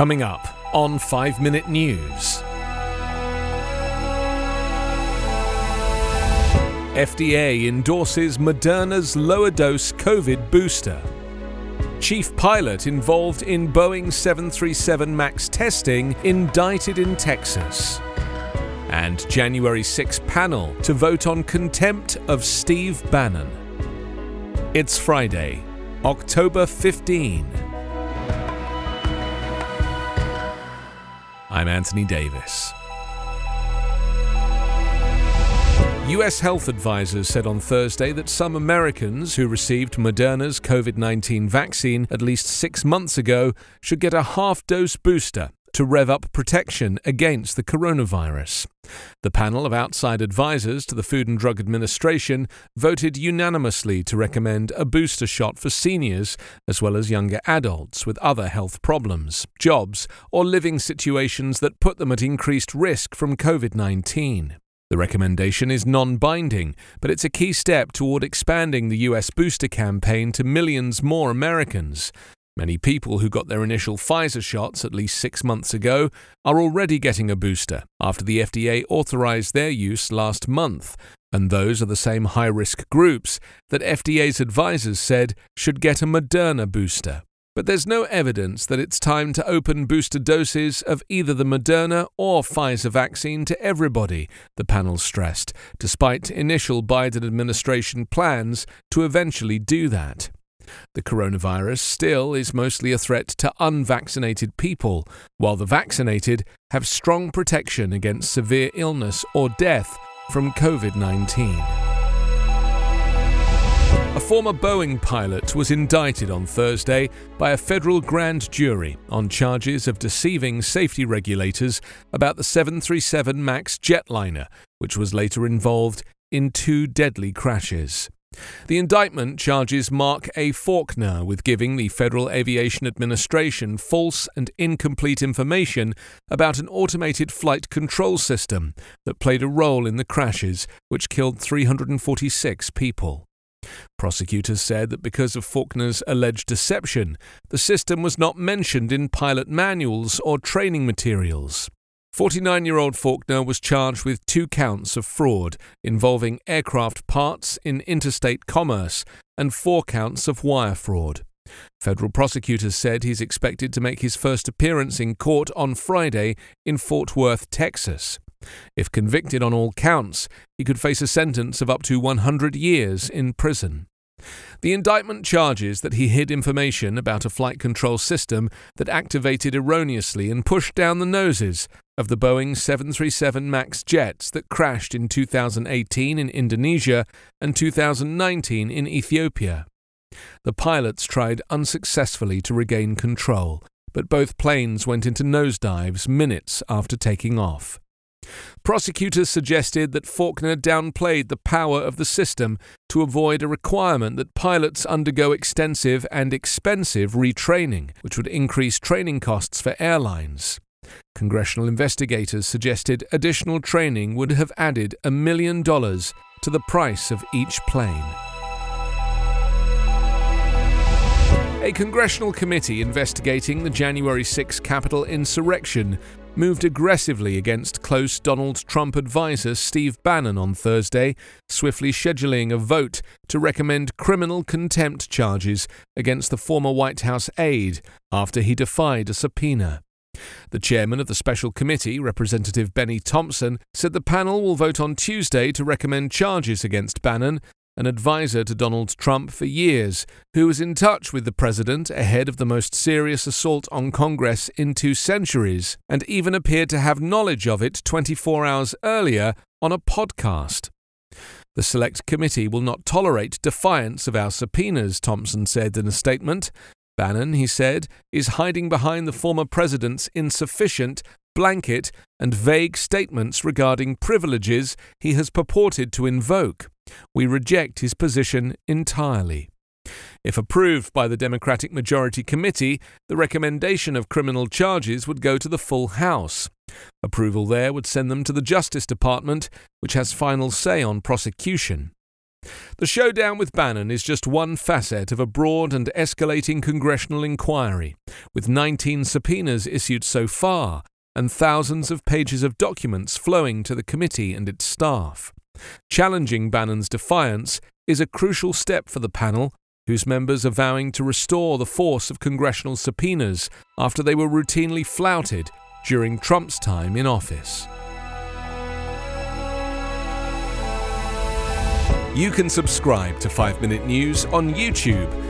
Coming up on 5 Minute News. FDA endorses Moderna's lower dose COVID booster. Chief pilot involved in Boeing 737 MAX testing indicted in Texas. And January 6 panel to vote on contempt of Steve Bannon. It's Friday, October 15. I'm Anthony Davis. US health advisors said on Thursday that some Americans who received Moderna's COVID 19 vaccine at least six months ago should get a half dose booster to rev up protection against the coronavirus. The panel of outside advisors to the Food and Drug Administration voted unanimously to recommend a booster shot for seniors as well as younger adults with other health problems, jobs, or living situations that put them at increased risk from COVID 19. The recommendation is non binding, but it's a key step toward expanding the US booster campaign to millions more Americans. Many people who got their initial Pfizer shots at least six months ago are already getting a booster after the FDA authorized their use last month, and those are the same high risk groups that FDA's advisors said should get a Moderna booster. But there's no evidence that it's time to open booster doses of either the Moderna or Pfizer vaccine to everybody, the panel stressed, despite initial Biden administration plans to eventually do that. The coronavirus still is mostly a threat to unvaccinated people, while the vaccinated have strong protection against severe illness or death from COVID 19. A former Boeing pilot was indicted on Thursday by a federal grand jury on charges of deceiving safety regulators about the 737 MAX jetliner, which was later involved in two deadly crashes. The indictment charges Mark A. Forkner with giving the Federal Aviation Administration false and incomplete information about an automated flight control system that played a role in the crashes, which killed 346 people. Prosecutors said that because of Forkner's alleged deception, the system was not mentioned in pilot manuals or training materials. 49 year old Forkner was charged with two counts of fraud involving aircraft parts in interstate commerce and four counts of wire fraud. Federal prosecutors said he's expected to make his first appearance in court on Friday in Fort Worth, Texas. If convicted on all counts, he could face a sentence of up to 100 years in prison. The indictment charges that he hid information about a flight control system that activated erroneously and pushed down the noses of the Boeing 737 MAX jets that crashed in 2018 in Indonesia and 2019 in Ethiopia. The pilots tried unsuccessfully to regain control, but both planes went into nosedives minutes after taking off. Prosecutors suggested that Forkner downplayed the power of the system to avoid a requirement that pilots undergo extensive and expensive retraining, which would increase training costs for airlines. Congressional investigators suggested additional training would have added a million dollars to the price of each plane. A congressional committee investigating the January 6 Capitol insurrection moved aggressively against close Donald Trump advisor Steve Bannon on Thursday, swiftly scheduling a vote to recommend criminal contempt charges against the former White House aide after he defied a subpoena. The chairman of the special committee, Representative Bennie Thompson, said the panel will vote on Tuesday to recommend charges against Bannon an advisor to Donald Trump for years, who was in touch with the president ahead of the most serious assault on Congress in two centuries, and even appeared to have knowledge of it 24 hours earlier on a podcast. The Select Committee will not tolerate defiance of our subpoenas, Thompson said in a statement. Bannon, he said, is hiding behind the former president's insufficient, blanket, and vague statements regarding privileges he has purported to invoke. We reject his position entirely. If approved by the Democratic Majority Committee, the recommendation of criminal charges would go to the full House. Approval there would send them to the Justice Department, which has final say on prosecution. The showdown with Bannon is just one facet of a broad and escalating congressional inquiry, with 19 subpoenas issued so far and thousands of pages of documents flowing to the committee and its staff. Challenging Bannon's defiance is a crucial step for the panel, whose members are vowing to restore the force of congressional subpoenas after they were routinely flouted during Trump's time in office. You can subscribe to 5 Minute News on YouTube